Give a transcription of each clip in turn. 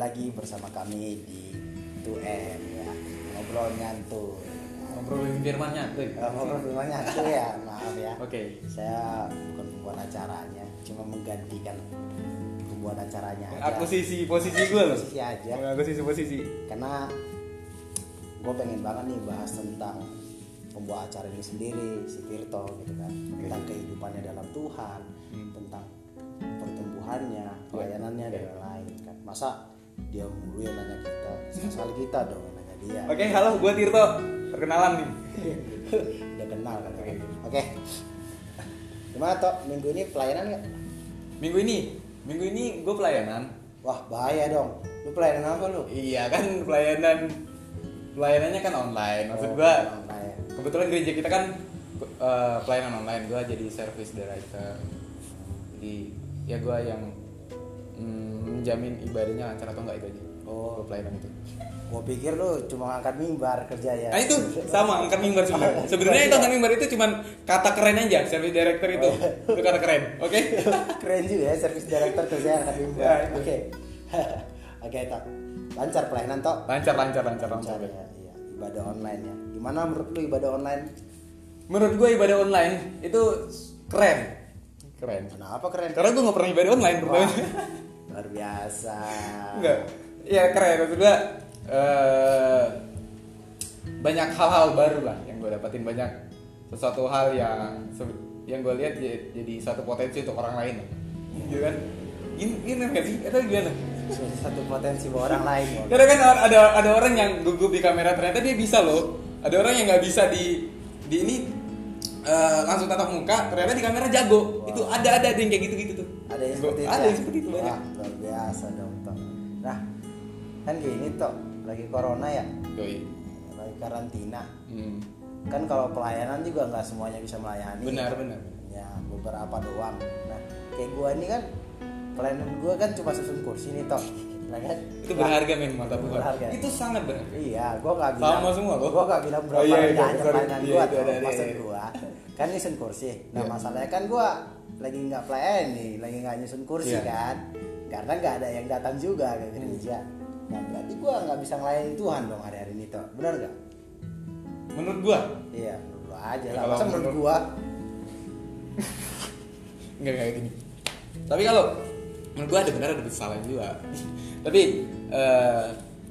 lagi bersama kami di 2M ya ngobrol nyantuy. ngobrolin firman nyatu Eh, Ngobrol firman nyantuy ya, maaf ya. oke Saya bukan pembuat acaranya, cuma menggantikan pembuat acaranya aja. aku sisi posisi gue loh Posisi aja. aku sisi posisi Karena gue pengen banget nih bahas tentang pembuat acara ini sendiri, si Tirto gitu kan, tentang kehidupannya dalam Tuhan, tentang pertumbuhannya, pelayanannya dan lain-lain kan. Masa dia mulu yang nanya kita, sekali kita dong yang nanya dia. oke halo gue Tirto perkenalan nih Udah kenal kan. Oke. Gimana toh minggu ini pelayanan nggak? minggu ini minggu ini gue pelayanan Wah bahaya dong. Lu pelayanan apa lu? iya kan pelayanan pelayanannya kan online maksud Oh, gue online. kebetulan gereja kita kan eh, pelayanan online gue jadi service director jadi ya gue yang menjamin ibadahnya lancar atau enggak itu aja oh pelayanan itu Gua pikir lu cuma angkat mimbar kerja ya. nah itu sama angkat mimbar sebenarnya sebenarnya itu angkat mimbar itu cuman kata keren aja service director itu itu kata keren oke Keren juga ya service director kerja angkat mimbar. Ya. Oke. Oke, Tok. Lancar pelayanan, Tok. lancar lancar lancar lancar Lancar ya. Iya, ibadah online ya. Gimana menurut lu ibadah online? menurut gue ibadah online itu keren keren Kenapa keren? karena gue nggak pernah ibadah online Wah, biasa. Enggak. Ya keren maksud gua eh, banyak hal-hal baru lah yang gue dapatin banyak sesuatu hal yang yang gue lihat jadi satu potensi untuk orang lain. Gitu kan? Ini ini nggak sih? Atau gimana? Satu potensi buat orang lain. Karena kan ada ada orang yang gugup di kamera ternyata dia bisa loh. Ada orang yang nggak bisa di di ini eh, langsung tatap muka ternyata di kamera jago. Itu ada ada ada yang kayak gitu-gitu tuh. Ada yang seperti itu. Ada ya? yang seperti itu banyak. Wah, luar biasa dong, Tok. Nah, kan gini, Tok. Lagi corona ya. Yoi. Lagi karantina. Hmm. Kan kalau pelayanan juga nggak semuanya bisa melayani. Benar benar. ya beberapa doang nah kayak gua ini kan pelayanan gua kan cuma susun kursi nih toh kan? Itu berharga men mata Tuhan Berharga. itu sangat berharga. Iya gua nggak bilang Sama semua loh. gua nggak bilang berapa Oh, iya, iya, pelayanan Iya, gua ada, maksud iya. gua kan nyusun kursi. Nah Iya. masalahnya kan gua lagi nggak pelayan nih lagi nggak nyusun kursi Iya. kan? Karena nggak ada yang datang juga ke gereja nah berarti gua nggak bisa ngelayanin Tuhan dong hari-hari ini toh benar nggak? Menurut gua? Iya menurut lu aja Ya, lah. masa menurut menurut- gua? Nggak kayak gini. Tapi kalau menurut gua ada benar ada salah juga tapi eh,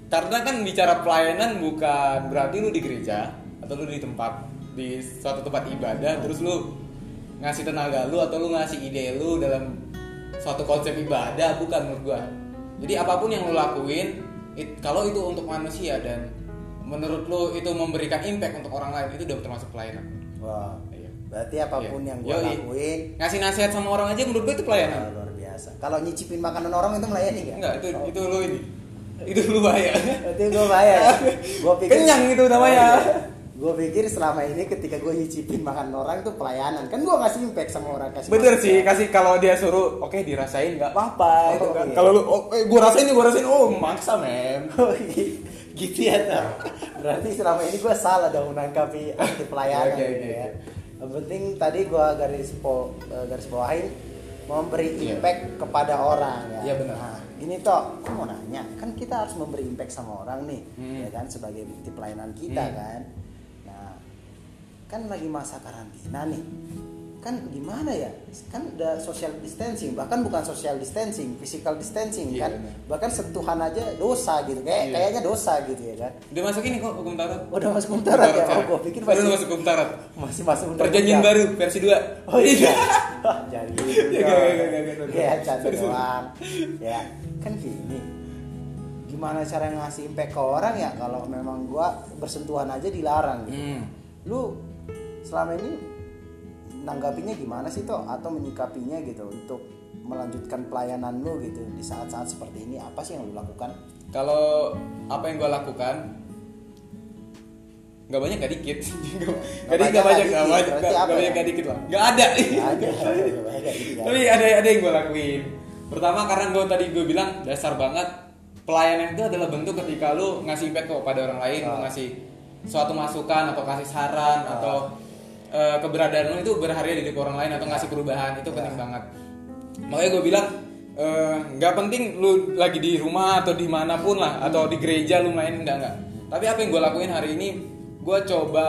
karena kan bicara pelayanan bukan berarti lu di gereja atau lu di tempat di suatu tempat ibadah terus lu ngasih tenaga lu atau lu ngasih ide lu dalam suatu konsep ibadah bukan menurut gua jadi apa pun yang lu lakuin it- kalau itu untuk manusia dan menurut lu itu memberikan impact untuk orang lain itu udah termasuk pelayanan wah Iya. berarti apa pun Iya. yang gua Yoi. lakuin ngasih nasihat sama orang aja menurut gue itu pelayanan biasa. Kalau nyicipin makanan orang itu melayani nggak? enggak itu Oh, itu lu ini itu lu bahaya Berarti gue bayar. gue pikir kenyang itu namanya Gue pikir selama ini ketika gue nyicipin makan orang itu pelayanan. Kan gue ngasih impact sama orang kasih. bener sih kasih kalau dia suruh oke dirasain nggak apa-apa Oh, itu kan iya. kalau lu oh, eh, gue rasain gue rasain oh maksa men Oh, gitu. gitu ya Tom. Berarti selama ini gue salah dong menangkapi arti pelayanan Oke, gitu oke, ya. Yang penting tadi gue garis po, eh, garis bawahin memberi Iya. impact kepada orang ya. Iya, benar. Nah, ini toh, aku mau nanya, kan kita harus memberi impact sama orang nih, Hmm. ya kan sebagai bukti pelayanan kita Hmm. kan. Nah, kan lagi masa karantina nih. Kan gimana ya? Kan udah social distancing, bahkan bukan social distancing, physical distancing Iya, kan. benar. Bahkan sentuhan aja dosa gitu. Kayak Iya. kayaknya dosa gitu ya kan. udah masuk ini kok hukum Taurat Udah masuk hukum Taurat ya? Oh, gua pikir masih- lu masuk hukum Taurat Masih masuk undang-undang. perjanjian baru versi 2 Oh iya. Jadi. Ya. Ya, canda doang. Ya, kan gini. Gimana cara ngasih impact ke orang ya kalau memang gua bersentuhan aja dilarang gitu. hmm. Lu selama ini nanggapinya gimana sih toh atau menyikapinya gitu untuk melanjutkan pelayanan lu gitu di saat-saat seperti ini apa sih yang lu lakukan? kalau apa yang gue lakukan nggak banyak nggak dikit jadi banyak, nggak banyak nggak banyak nggak banyak ya? nggak dikit lah nggak ada tapi ada ada yang gue lakuin pertama karena gue tadi gue bilang dasar banget pelayanan itu adalah bentuk ketika lu ngasih impact kepada orang lain Ah. ngasih suatu masukan atau kasih saran Ah. atau eh, keberadaan lu itu berharga di hidup orang lain atau ngasih perubahan itu penting banget. Makanya gue bilang eh, nggak penting lu lagi di rumah atau di mana pun lah atau di gereja lu main enggak enggak tapi apa yang gue lakuin hari ini gue coba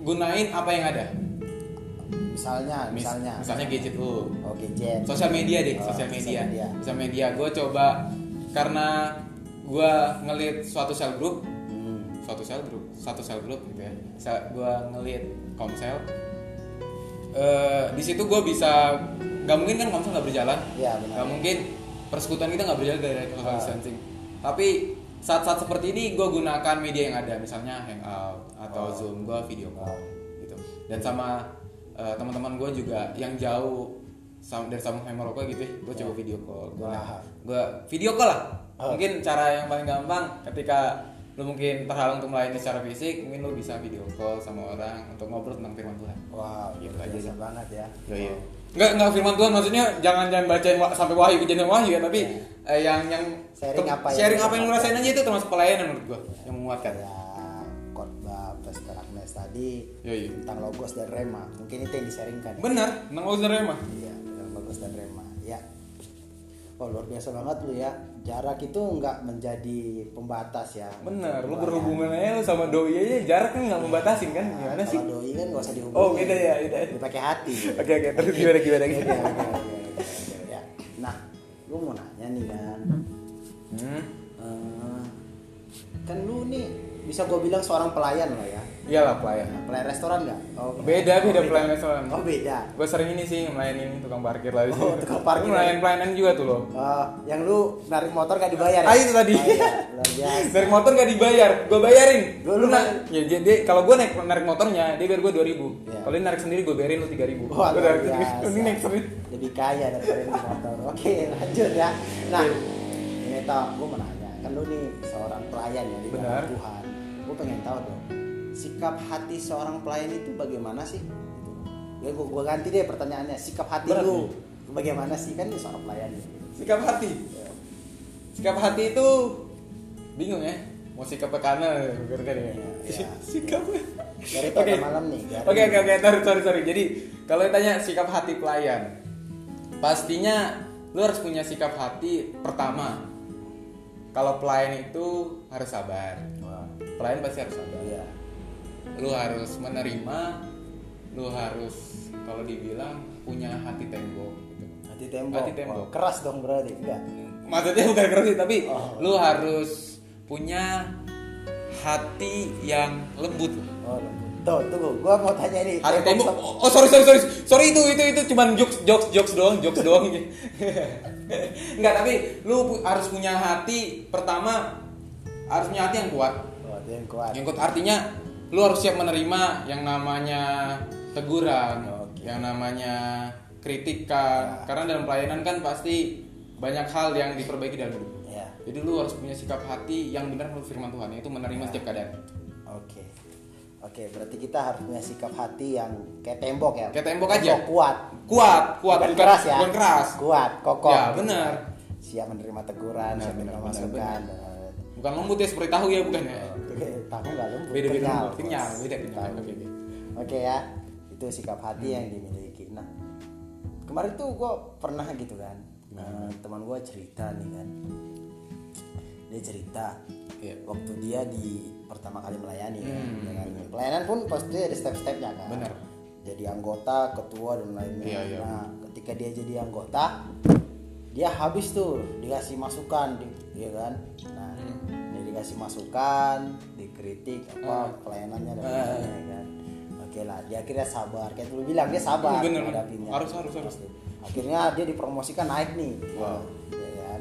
gunain apa yang ada. Misalnya Mis- misalnya. misalnya gadget lu. Oh gadget. Sosial media deh Oh, sosial media. sosial media. media gue coba karena gue ngelit suatu sel group. Hmm. suatu sel group satu sel group gitu ya. Gue ngelit komsel Eh, di situ gue bisa nggak mungkin kan komsel nggak berjalan benar. nggak mungkin persekutuan kita nggak berjalan dari social Ah. distancing tapi saat-saat seperti ini gue gunakan media yang ada misalnya hangout atau Oh. zoom gue video call Oh. gitu dan sama eh, teman-teman gue juga yang jauh sama dari sama Merauke gitu gue coba video call gue gue video call lah Oh. mungkin cara yang paling gampang ketika lu mungkin terhalang untuk melayani secara fisik mungkin lu bisa video call sama orang untuk ngobrol tentang firman Tuhan wow Gitu luar aja sih. banget ya Iya. Enggak enggak firman Tuhan maksudnya jangan jangan bacain wa- sampai wahyu kejadian wahyu ya tapi eh, yang yang Sharing apa yang sharing lu apa yang lu rasain aja itu termasuk pelayanan menurut gua yang menguatkan. ya khotbah Pastor Agnes tadi Yoi. tentang logos dan rema mungkin itu yang disaringkan ya? Benar, nang Ozer mah. iya tentang logos dan rema ya oh luar biasa banget lu ya. Jarak itu nggak menjadi pembatas ya. Benar, lu berhubungan aja lu sama doi aja jarak kan nggak membatasin kan? Gimana sih? kalau doi kan nggak usah dihubungi Oh, beda ya, beda ya. dipakai hati. Oke oke terus gimana gimana Oke, oke, ya. nah gue mau nanya nih kan Hmm. Eh, kan lu nih bisa gue bilang seorang pelayan lah ya Iyalah pelayan. Pelayan restoran nggak oh, Beda beda oh, pelayan restoran. oh beda Gue sering ini sih melayani tukang parkir lah. Oh, tukang parkir. Melayan pelayanan juga tuh lo. Oh, yang lu narik motor gak dibayar ya? Ah, itu tadi. Oh, iya, luar biasa. Dari motor gak dibayar, gue bayarin. Gua Lu lupa. na- ya jadi kalau gue naik narik motornya, dia bayar gue dua ribu. Iya. Kalau dia narik sendiri gue bayarin lu tiga ribu. Wah, luar narik sendiri, biasa. lu naik sendiri. Lebih kaya daripada yang di motor. Oke, lanjut ya. Nah, ini tau, gue mau nanya. Kan lu nih seorang pelayan ya di Benar. Tuhan. Gue pengen tahu dong, sikap hati seorang pelayan itu bagaimana sih? Ya, gue, gue ganti deh pertanyaannya. Sikap hati Berat lu bagaimana sih? Kan lu seorang pelayan. ya. Sikap hati. Ya. Sikap hati itu bingung ya. Mau sikap ke kanan, kan ya. Iya. Sikap. Dari Oke. tengah malam nih. dari- Oke oke oke, sorry sorry sorry. Jadi kalau ditanya sikap hati pelayan, pastinya lu harus punya sikap hati pertama. Kalau pelayan itu harus sabar. Pelayan pasti harus sabar. Lu harus menerima, lu harus kalau dibilang punya hati tembok. gitu. Hati tembok. Hati tembok. Wah, keras dong berarti. Enggak. Maksudnya bukan keras sih, tapi Oh. lu harus punya hati yang lembut. Oh, tuh, tunggu. Gua mau tanya ini. Hati tembok tembok. Oh, sorry sorry sorry. Sorry itu itu itu cuman jokes jokes jokes doang, jokes doang. Enggak, tapi lu pu- harus punya hati pertama harus punya hati yang kuat. Oh, itu yang kuat. Yang kuat artinya lu harus siap menerima yang namanya teguran, Oke. yang namanya kritikan. Ya. Karena dalam pelayanan kan pasti banyak hal yang diperbaiki dalam hidup. Ya. Jadi lu harus punya sikap hati yang benar menurut firman Tuhan, yaitu menerima setiap keadaan. Oke. Oke, berarti kita harus punya sikap hati yang kayak tembok ya. Kayak tembok aja. kuat. Kuat, kuat, bukan, bukan- keras ya. bukan keras. Kuat, kokoh. Ya, benar. Siap menerima teguran, siap menerima masukan. Bukan lembut ya seperti tahu ya bukan ya. Oke, tahu nggak lembut? Beda beda kenyal, beda kenyal. Oke, ya, itu sikap hati yang dimiliki. Nah, kemarin tuh gue pernah gitu kan, eh, teman gue cerita nih kan, dia cerita Iya. waktu dia di pertama kali melayani ya, Hmm. dengan pelayanan pun pasti ada step-stepnya kan. Benar. Jadi anggota, ketua dan lainnya. Iya, iya. Nah, ketika dia jadi anggota, dia habis tuh dikasih masukan, di, ya kan. Nah, dia dikasih masukan, dikritik apa Hmm. pelayanannya dan Ah. lainnya ya kan. Oke lah, dia akhirnya sabar. Kayak dulu bilang dia sabar Bener, menghadapinya. Harus, harus, harus. Akhirnya dia dipromosikan naik nih. Wow. Ya kan.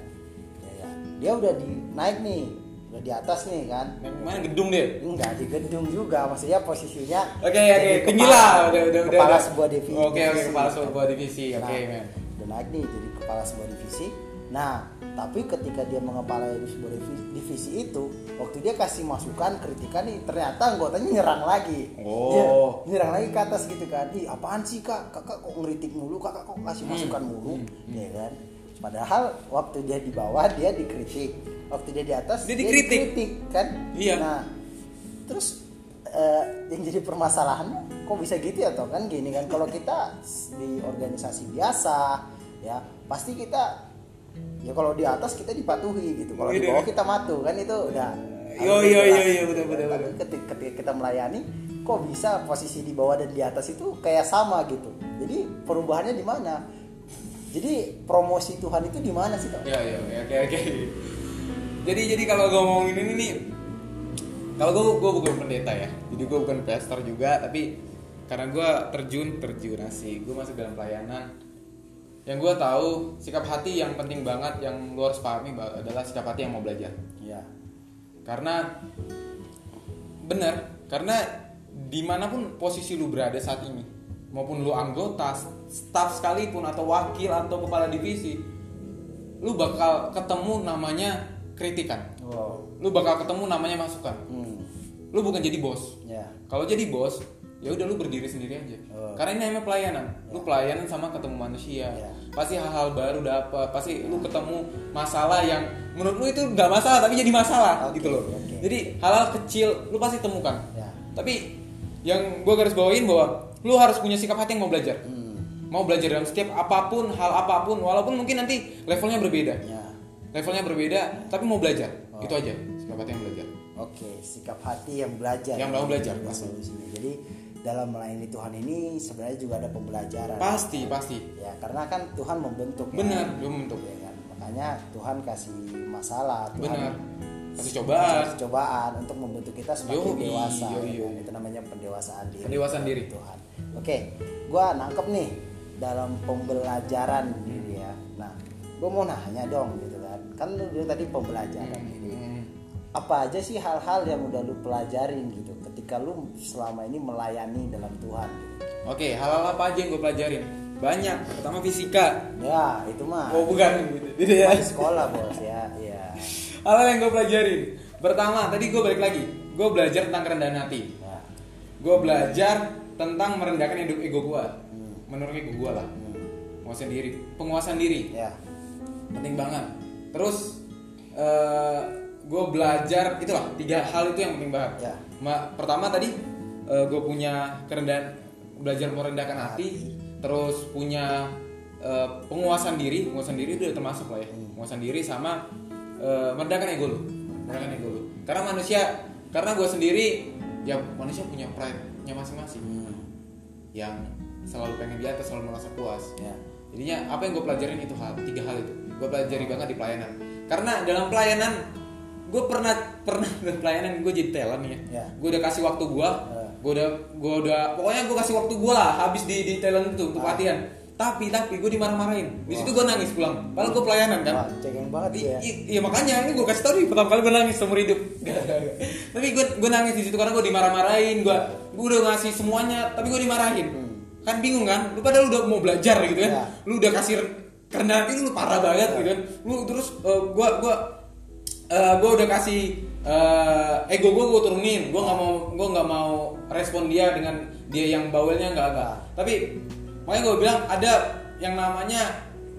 Ya, ya. Dia udah di naik nih, udah di atas nih kan. Mana gedung dia? Enggak di gedung juga, maksudnya posisinya Oke, oke, jadi tinggi lah, udah, udah, kepala udah. sebuah divisi. Oke, oke, kepala sebuah divisi. Nah, Oke, men. Udah naik nih jadi kepala sebuah divisi. Nah, tapi ketika dia mengepalai sebuah divisi, divisi itu, waktu dia kasih masukan, kritikan nih, ternyata anggotanya nyerang lagi. Oh. Dia nyerang lagi ke atas gitu kan. Ih, apaan sih kak? Kakak kok ngeritik mulu? Kakak kok kasih Hmm. masukan mulu? Ya kan? Padahal waktu dia di bawah dia dikritik, waktu dia di atas Dia dikritik. dikritik, kan? Iya. Nah, terus eh, yang jadi permasalahannya kok bisa gitu ya toh kan gini kan kalau kita di organisasi biasa ya pasti kita ya kalau di atas kita dipatuhi gitu kalau di Gitu. bawah kita matu kan itu udah Yo, yo, yo, yo, betul, betul, Tapi ketika, ketika kita melayani kok bisa posisi di bawah dan di atas itu kayak sama gitu jadi perubahannya di mana jadi promosi Tuhan itu di mana sih kak? Ya ya oke oke oke. Jadi jadi kalau gue ngomongin ini nih, kalau gue gue bukan pendeta ya, jadi gue bukan pastor juga, tapi karena gue terjun terjun sih, gue masuk dalam pelayanan. Yang gue tahu sikap hati yang penting banget yang lu harus pahami adalah sikap hati yang mau belajar. Ya, Karena benar, karena di mana pun posisi lu berada saat ini, maupun lu anggota, staff sekalipun atau wakil atau kepala divisi, lu bakal ketemu namanya kritikan. wow, Lu bakal ketemu namanya masukan. hmm. Lu bukan jadi bos. ya, Kalau jadi bos, ya udah lu berdiri sendiri aja. Oh. Karena ini namanya pelayanan. Lu pelayanan sama ketemu manusia. Ya. Pasti hal-hal baru dapat. Pasti lu ketemu masalah yang menurut lu itu nggak masalah tapi jadi masalah Oke, gitu loh. oke. Jadi hal-hal kecil lu pasti temukan. ya, Tapi yang gue garis bawain bahwa lu harus punya sikap hati yang mau belajar. hmm. Mau belajar dalam setiap apa pun, hal apa pun, walaupun mungkin nanti levelnya berbeda. ya. Levelnya berbeda, tapi mau belajar. Oh. Itu aja, sikap hati yang belajar. Oke, sikap hati yang belajar. Yang mau belajar, pasti. sini. Jadi dalam melayani Tuhan ini sebenarnya juga ada pembelajaran. Pasti, pasti. Ya, karena kan Tuhan membentuk. ya. Benar, dia membentuk. Ya kan? Makanya Tuhan kasih masalah, Tuhan Benar. Kasih cobaan. kasih cobaan untuk membentuk kita semakin Yoi, dewasa. ya yoi, kan? yoi. Itu namanya pendewasaan diri. Pendewasaan diri. Tuhan. Oke, gua nangkep nih dalam pembelajaran diri ya. Nah, gua mau nanya dong gitu kan. Kan lu tadi pembelajaran gitu. Apa aja sih hal-hal yang udah lu pelajarin gitu ketika lu selama ini melayani dalam Tuhan gitu. Oke, hal-hal apa aja yang gue pelajarin? Banyak. Pertama fisika. Ya, itu mah. Oh bukan gitu. Gitu ya. Di sekolah bos ya, iya. Hal-hal yang gue pelajarin. Pertama, tadi gue balik lagi. Gue belajar tentang kerendahan hati. Ya. Gue belajar tentang merendahkan ego, ego gue. Hmm. Menurut ego gue lah. Hmm. Penguasaan diri. Penguasaan diri. Ya. Penting banget. Terus eh gue belajar itulah tiga hal itu yang penting banget. Ya. Ma- pertama tadi gue punya kerendahan belajar merendahkan hati, terus punya eh, penguasaan diri, penguasaan diri itu udah termasuk lah ya, penguasaan diri sama eh, merendahkan ego lu, merendahkan ego lu. Karena manusia, karena gue sendiri ya manusia punya pride-nya masing-masing, Hmm. yang selalu pengen di atas, selalu merasa puas. Ya. Jadinya apa yang gue pelajarin itu hal tiga hal itu gue pelajari banget di pelayanan karena dalam pelayanan gue pernah pernah pelayanan gue jadi talent ya, Ya. gue udah kasih waktu gue Ya. gue udah gue udah pokoknya gue kasih waktu gue lah habis di di talent itu untuk Ah. latihan tapi tapi gue dimarah-marahin di situ gue nangis pulang padahal gue pelayanan kan Wah, cengeng banget ya. I- i- Iya makanya ini gue kasih tau nih pertama kali gue nangis seumur hidup. tapi gue gue nangis di situ karena gue dimarahin gue gue udah ngasih semuanya tapi gue dimarahin. Hmm. Kan bingung kan? Lu padahal udah mau belajar gitu kan? Iya. Lu udah kasih kerendahan hati lu parah banget gitu kan? Lu terus eh, gue gue eh, gue udah kasih eh, ego gue gue turunin. Gue nggak mau gue nggak mau respon dia dengan dia yang bawelnya nggak nggak. Tapi makanya gue bilang ada yang namanya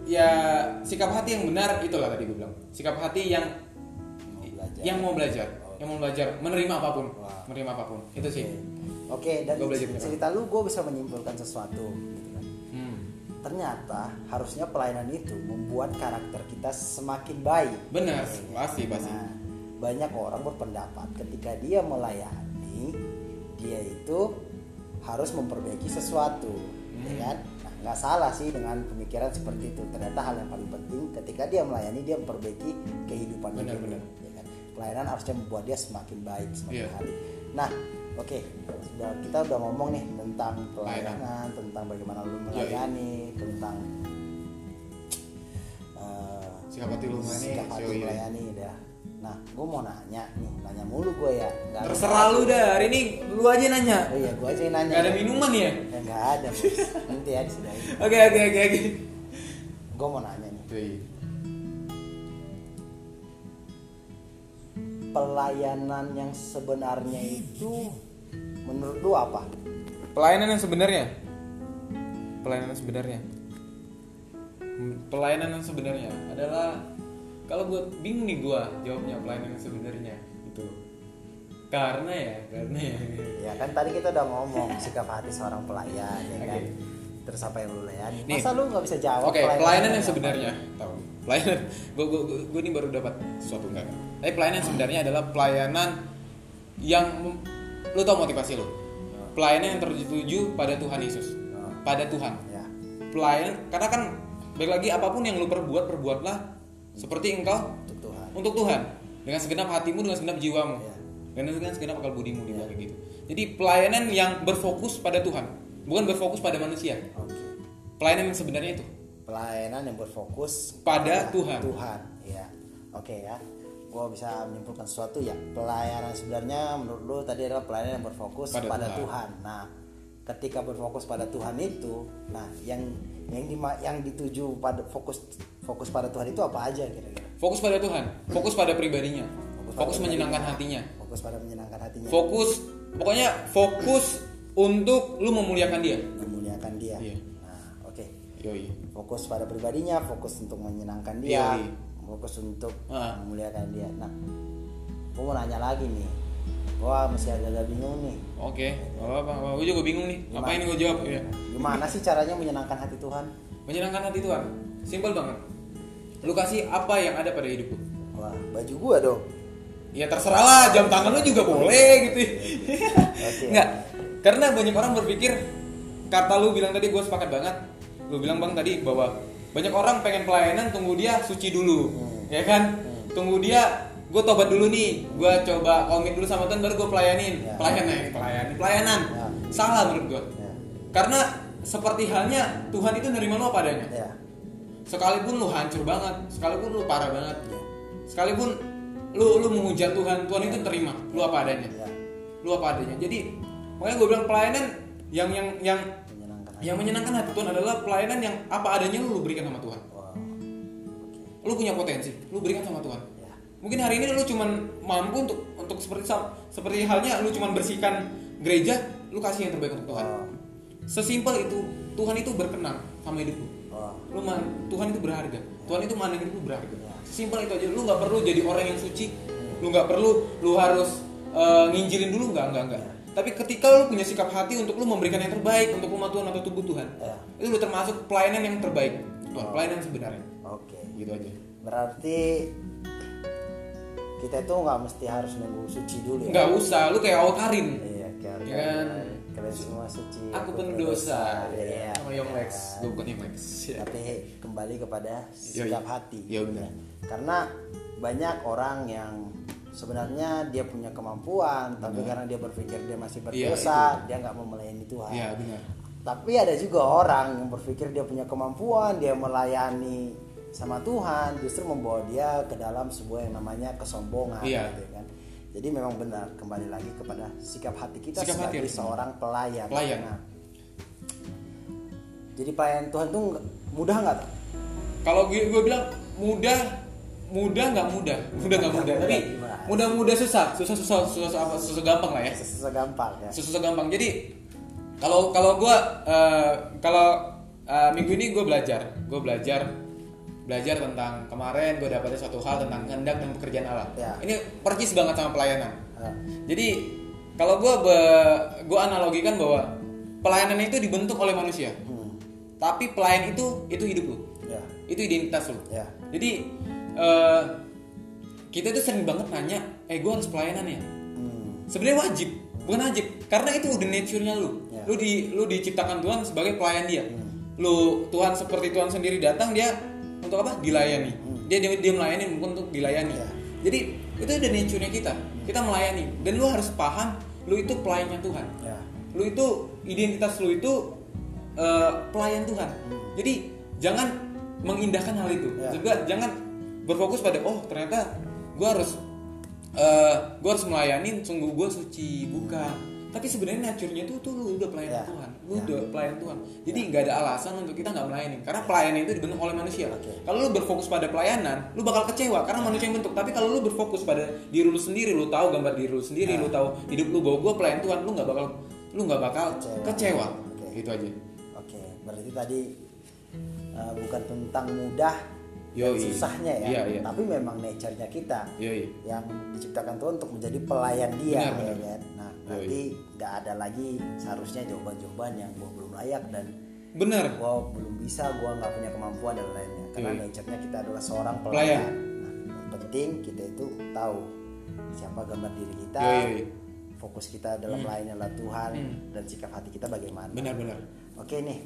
ya sikap hati yang benar itulah tadi gue bilang sikap hati yang Mau belajar. yang mau belajar yang mau belajar menerima apa pun menerima apa pun itu sih Oke, belajar beneran. cerita lu gue bisa menyimpulkan sesuatu. Ternyata harusnya pelayanan itu membuat karakter kita semakin baik. benar Ya, pasti pasti Nah, banyak orang berpendapat ketika dia melayani, dia itu harus memperbaiki sesuatu, ya Hmm. kan? Nah, nggak salah sih dengan pemikiran seperti itu. Ternyata hal yang paling penting ketika dia melayani dia memperbaiki kehidupan Benar, hidupnya, benar. ya kan? Pelayanan harusnya membuat dia semakin baik semakin Iya. hari. Nah, oke, sudah kita udah ngomong nih tentang pelayanan, tentang bagaimana lu Iya, iya. melayani, tentang eh, sikap hati lu melayani sikap hati yoi. melayani dah. Nah, gue mau nanya nih, nanya mulu gue ya. Ada- terserah lu dah hari ini lu aja nanya Oh iya, gue aja yang nanya. nggak ada minuman ya Ya, nggak ada, bos. Nanti ya disudahin. oke oke oke oke Gue mau nanya nih, Yoi. Pelayanan yang sebenarnya itu menurut lu apa? pelayanan yang sebenarnya pelayanan yang sebenarnya pelayanan yang sebenarnya adalah kalau gue bingung nih gue jawabnya pelayanan yang sebenarnya itu karena ya karena ya Ya kan tadi kita udah ngomong sikap hati seorang pelayan, ya kan? Oke. Terus apa yang lu layani? Nih. Masa lu nggak bisa jawab? Oke, pelayanan yang apa? sebenarnya tahu. pelayanan gue gue gue ini baru dapat sesuatu enggak tapi pelayanan sebenarnya adalah pelayanan yang lu tau motivasi lu? Pelayanan yang tertuju pada Tuhan Yesus. Pada Tuhan. Ya. Pelayanan karena kan baik lagi apa pun yang lu perbuat perbuatlah seperti engkau untuk Tuhan. Untuk Tuhan. Dengan segenap hatimu dengan segenap jiwamu. Ya. dan dengan segenap akal budimu di kayak gitu. Jadi pelayanan yang berfokus pada Tuhan bukan berfokus pada manusia. Pelayanan yang sebenarnya itu. Pelayanan yang berfokus Pada Tuhan. Tuhan. Ya. Oke ya gua bisa menyimpulkan sesuatu ya pelayanan sebenarnya menurut lu tadi adalah pelayanan yang berfokus Pada pada, Tuhan. Tuhan. nah ketika berfokus pada Tuhan itu nah yang yang dima- yang dituju pada fokus fokus pada Tuhan itu apa aja kira-kira fokus pada Tuhan fokus pada pribadinya Fokus fokus pada menyenangkan pribadinya. hatinya fokus pada menyenangkan hatinya fokus pokoknya fokus untuk lu memuliakan dia memuliakan dia Iya. nah oke yoi fokus pada pribadinya fokus untuk menyenangkan dia Yoi. Fokus untuk Ah. memuliakan dia. Nah gue mau nanya lagi nih. Gua masih agak-agak bingung nih. Oke gak apa-apa gue juga bingung nih. Apa Gimana? ini gue jawab? Ya gimana sih caranya menyenangkan hati Tuhan? Menyenangkan hati Tuhan? Simpel banget. Lu kasih apa yang ada pada hidup lu. Wah baju gua dong. Ya terserah lah jam tangan lu juga boleh gitu. Oke. nggak. Karena banyak orang berpikir kata lu bilang tadi gue sepakat banget. Lu bilang bang tadi bahwa banyak orang pengen pelayanan tunggu dia suci dulu. Hmm. ya kan? Tunggu dia gue tobat dulu nih. Gue coba komit dulu sama Tuhan baru gue pelayanin. Ya. pelayanan pelayanan pelayanan. Ya. salah menurut gue ya. Karena seperti halnya Tuhan itu nerima lu apa adanya. Ya. Sekalipun lu hancur banget sekalipun lu parah banget ya. sekalipun lu lu menghujat Tuhan Tuhan itu terima lu apa adanya. Ya. Lu apa adanya. Jadi makanya gue bilang pelayanan yang yang yang yang menyenangkan hati Tuhan adalah pelayanan yang apa adanya lu, berikan sama Tuhan. Wow lu punya potensi lu berikan sama Tuhan. Ya. Mungkin hari ini lu cuman mampu untuk untuk seperti seperti halnya lu cuman bersihkan gereja lu kasih yang terbaik untuk Tuhan. Wow sesimpel itu Tuhan itu berkenan sama hidup lu wow lu man- Tuhan itu berharga. Tuhan itu hidup lu berharga. Ya. simpel itu aja lu nggak perlu jadi orang yang suci. Lu nggak perlu lu harus eh, nginjilin dulu nggak nggak nggak tapi ketika lu punya sikap hati untuk lu memberikan yang terbaik untuk umat Tuhan atau tubuh Tuhan Ya. itu lu termasuk pelayanan yang terbaik. Tuhan pelayanan yang sebenarnya. Oke. Gitu aja. Berarti kita itu nggak mesti harus nunggu suci dulu ya? Nggak usah lu kayak Awkarin iya kayak Ya kan? kalian semua suci aku penuh dosa. Iya. Sama Young Lex. Gue bukan Young Lex. Ya. tapi kembali kepada Yoi. sikap hati. Iya, benar. karena banyak orang yang sebenarnya dia punya kemampuan tapi karena dia berpikir dia masih Iya, berdosa dia nggak mau melayani Tuhan. Iya benar. Tapi ada juga orang yang berpikir dia punya kemampuan dia melayani sama Tuhan justru membawa dia ke dalam sebuah yang namanya kesombongan Iya. gitu kan. Jadi memang benar kembali lagi kepada sikap hati kita Sikap hati sebagai harus seorang pelayan. Pelayan. Nah, jadi pelayan Tuhan itu nggak- mudah nggak tuh? Kalau gue, gue bilang mudah mudah nggak mudah? Mudah nggak mudah. Tapi mudah mudah susah. Susah susah susah susah, apa susah gampang lah ya. Susah gampang ya. Susah susah gampang. Jadi kalau kalau gue eh, kalau eh, minggu ini gue belajar. Gue belajar belajar tentang kemarin gue dapetnya suatu hal tentang kehendak dan pekerjaan Allah. Ya. ini percis banget sama pelayanan. Ah, jadi kalau gue gue analogikan bahwa pelayanan itu dibentuk oleh manusia. Hmm, tapi pelayan itu itu hidup lu. Ya. Itu identitas lu. Ya. Jadi eh, kita itu sering banget nanya, eh gue harus pelayanan ya. hmm, Sebenarnya wajib, bukan wajib, karena itu udah nature-nya lu. Ya. Lu di lu diciptakan Tuhan sebagai pelayan dia. Hmm. Lu Tuhan seperti Tuhan sendiri datang dia untuk apa? Dilayani. Hmm. Dia dia, dia melayani bukan untuk dilayani. Ya. Jadi itu udah nature-nya kita. Kita melayani dan lu harus paham lu itu pelayannya Tuhan. ya Lu itu identitas lu itu eh, pelayan Tuhan. Jadi jangan mengindahkan hal itu. Ya. Juga jangan berfokus pada oh ternyata gue harus eh gue harus melayani sungguh gue suci bukan. Tapi sebenarnya nature-nya tuh tuh lu udah pelayan Ya. Tuhan, lu Ya. udah pelayan Tuhan. Jadi nggak ada alasan untuk kita nggak melayani. Karena pelayanan itu dibentuk oleh manusia. Oke. Kalau lu berfokus pada pelayanan, lu bakal kecewa karena manusia yang bentuk. Tapi kalau lu berfokus pada diri lu sendiri, lu tahu gambar diri lu sendiri, Ya. lu tahu hidup lu bahwa gue pelayan Tuhan, lu nggak bakal lu nggak bakal Kecewa. kecewa. Oke. Gitu aja. Oke, berarti tadi uh, bukan tentang mudah Yoi. susahnya ya, Iya, iya. tapi memang nature-nya kita Yoi. yang diciptakan Tuhan untuk menjadi pelayan Dia, Benar, ya benar. kan? Nah, Yoi. berarti nggak ada lagi seharusnya jawaban-jawaban yang gua belum layak dan benar gue belum bisa gue nggak punya kemampuan dan lainnya karena Yoi. nature-nya kita adalah seorang Pelayan. pelayan nah, yang penting kita itu tahu siapa gambar diri kita Yoi, fokus kita dalam melayani adalah Tuhan dan sikap hati kita bagaimana benar-benar oke nih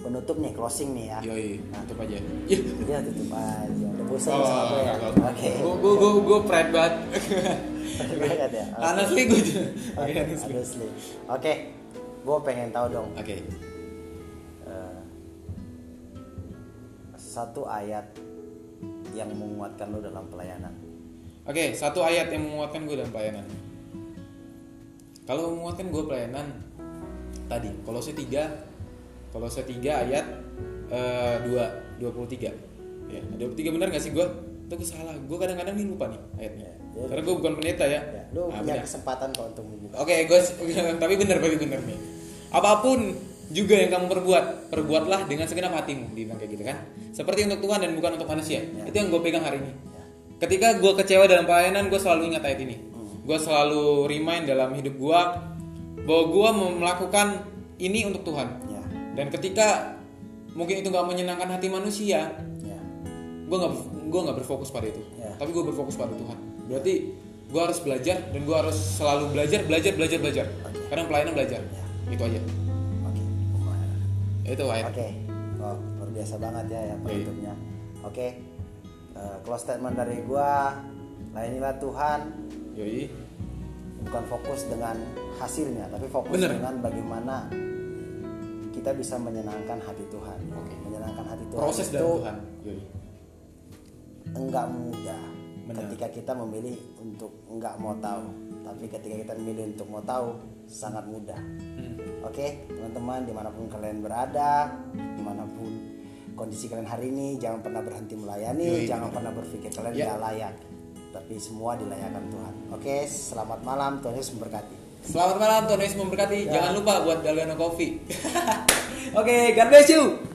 penutup nih closing nih ya. Yoi, nah. tutup aja. Iya, iya tutup aja. Udah bosan oh, sama gue. Ya? Oke. Gue gue gue gue pride banget. pride banget ya. Okay. Honestly gue. Okay, honestly. Oke. Gue pengen tahu dong. Oke. Okay. Uh, satu ayat yang menguatkan lo dalam pelayanan. Oke, okay, satu ayat yang menguatkan gue dalam pelayanan. Kalau menguatkan gue pelayanan tadi, Kalau saya tiga. Kolose 3 ayat uh, 2 23. Ya, 23 benar gak sih gue? Itu gue salah. Gue kadang-kadang nih lupa nih ayatnya. Ya, Karena gue bukan pendeta ya. ya lu nah, punya benar. kesempatan kok untuk membuka. Oke, okay, gue tapi benar tapi benar nih. Apa pun juga yang kamu perbuat, perbuatlah dengan segenap hatimu, dibilang kayak gitu kan. Seperti untuk Tuhan dan bukan untuk manusia. Ya. Itu yang gue pegang hari ini. Ya. Ketika gue kecewa dalam pelayanan, gue selalu ingat ayat ini. Hmm. Gue selalu remind dalam hidup gue bahwa gue melakukan ini untuk Tuhan. Ya dan ketika mungkin itu nggak menyenangkan hati manusia, ya, gue nggak gue nggak berfokus pada itu. Ya. Tapi gue berfokus pada Tuhan. Berarti gue harus belajar dan gue harus selalu belajar, belajar, belajar, belajar. Oke. Karena pelayanan belajar. Ya. Itu aja. oke. Itu ayat. Oke, oh, luar biasa banget ya ya penutupnya. Oke, eh, close statement dari gua, layanilah Tuhan Yoi. bukan fokus dengan hasilnya, tapi fokus Bener. dengan bagaimana kita bisa menyenangkan hati Tuhan. Oke. Menyenangkan hati Tuhan Proses itu dari Tuhan. Yoi. enggak mudah. Benar. Ketika kita memilih untuk enggak mau tahu, tapi ketika kita memilih untuk mau tahu sangat mudah. Hmm. Oke, teman-teman di mana pun kalian berada, di mana pun kondisi kalian hari ini, jangan pernah berhenti melayani, Yoi, jangan pernah berpikir kalian tidak layak, tapi semua dilayakkan Tuhan. Oke, selamat malam, Tuhan Yesus memberkati. Selamat malam, Tuhan Yesus memberkati. Ya. Jangan lupa buat Dalgano Coffee. Oke, God bless you.